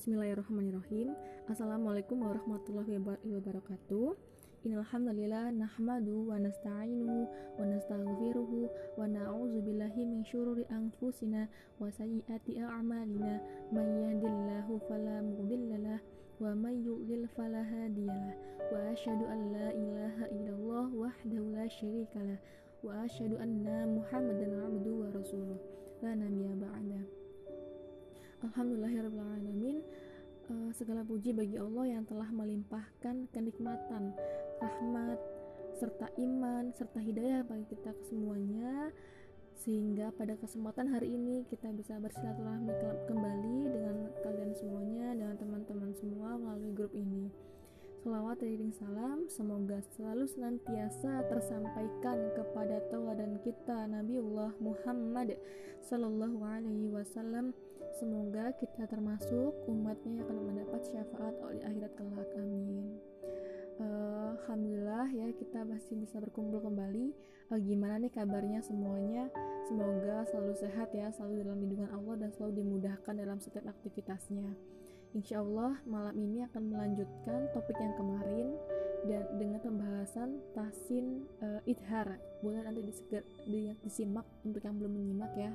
Bismillahirrahmanirrahim. Assalamualaikum warahmatullahi wabarakatuh. Innalhamdulillah nahmadu wa nasta'inu wa nastaghfiruhu wa na'udzu billahi min syururi anfusina wa sayyiati a'malina. May yahdihillahu fala wa may yudlil wa asyhadu an la ilaha illallah wahdahu la syarikalah wa asyhadu anna muhammadan abduhu wa rasuluh. La nabiyya ba'da. Alhamdulillahirrahmanirrahim uh, Segala puji bagi Allah yang telah melimpahkan kenikmatan, rahmat, serta iman, serta hidayah bagi kita semuanya sehingga pada kesempatan hari ini kita bisa bersilaturahmi kembali dengan kalian semuanya dengan teman-teman semua melalui grup ini. Salawat dan salam semoga selalu senantiasa tersampaikan tauladan kita Nabiullah Muhammad Sallallahu Alaihi Wasallam. Semoga kita termasuk umatnya yang akan mendapat syafaat di akhirat kelak. Amin. Uh, Alhamdulillah ya kita masih bisa berkumpul kembali. Uh, gimana nih kabarnya semuanya? Semoga selalu sehat ya, selalu dalam lindungan Allah dan selalu dimudahkan dalam setiap aktivitasnya. Insya Allah malam ini akan melanjutkan topik yang kemarin dengan pembahasan tasin uh, idhar boleh nanti disegar, di, disimak untuk yang belum menyimak ya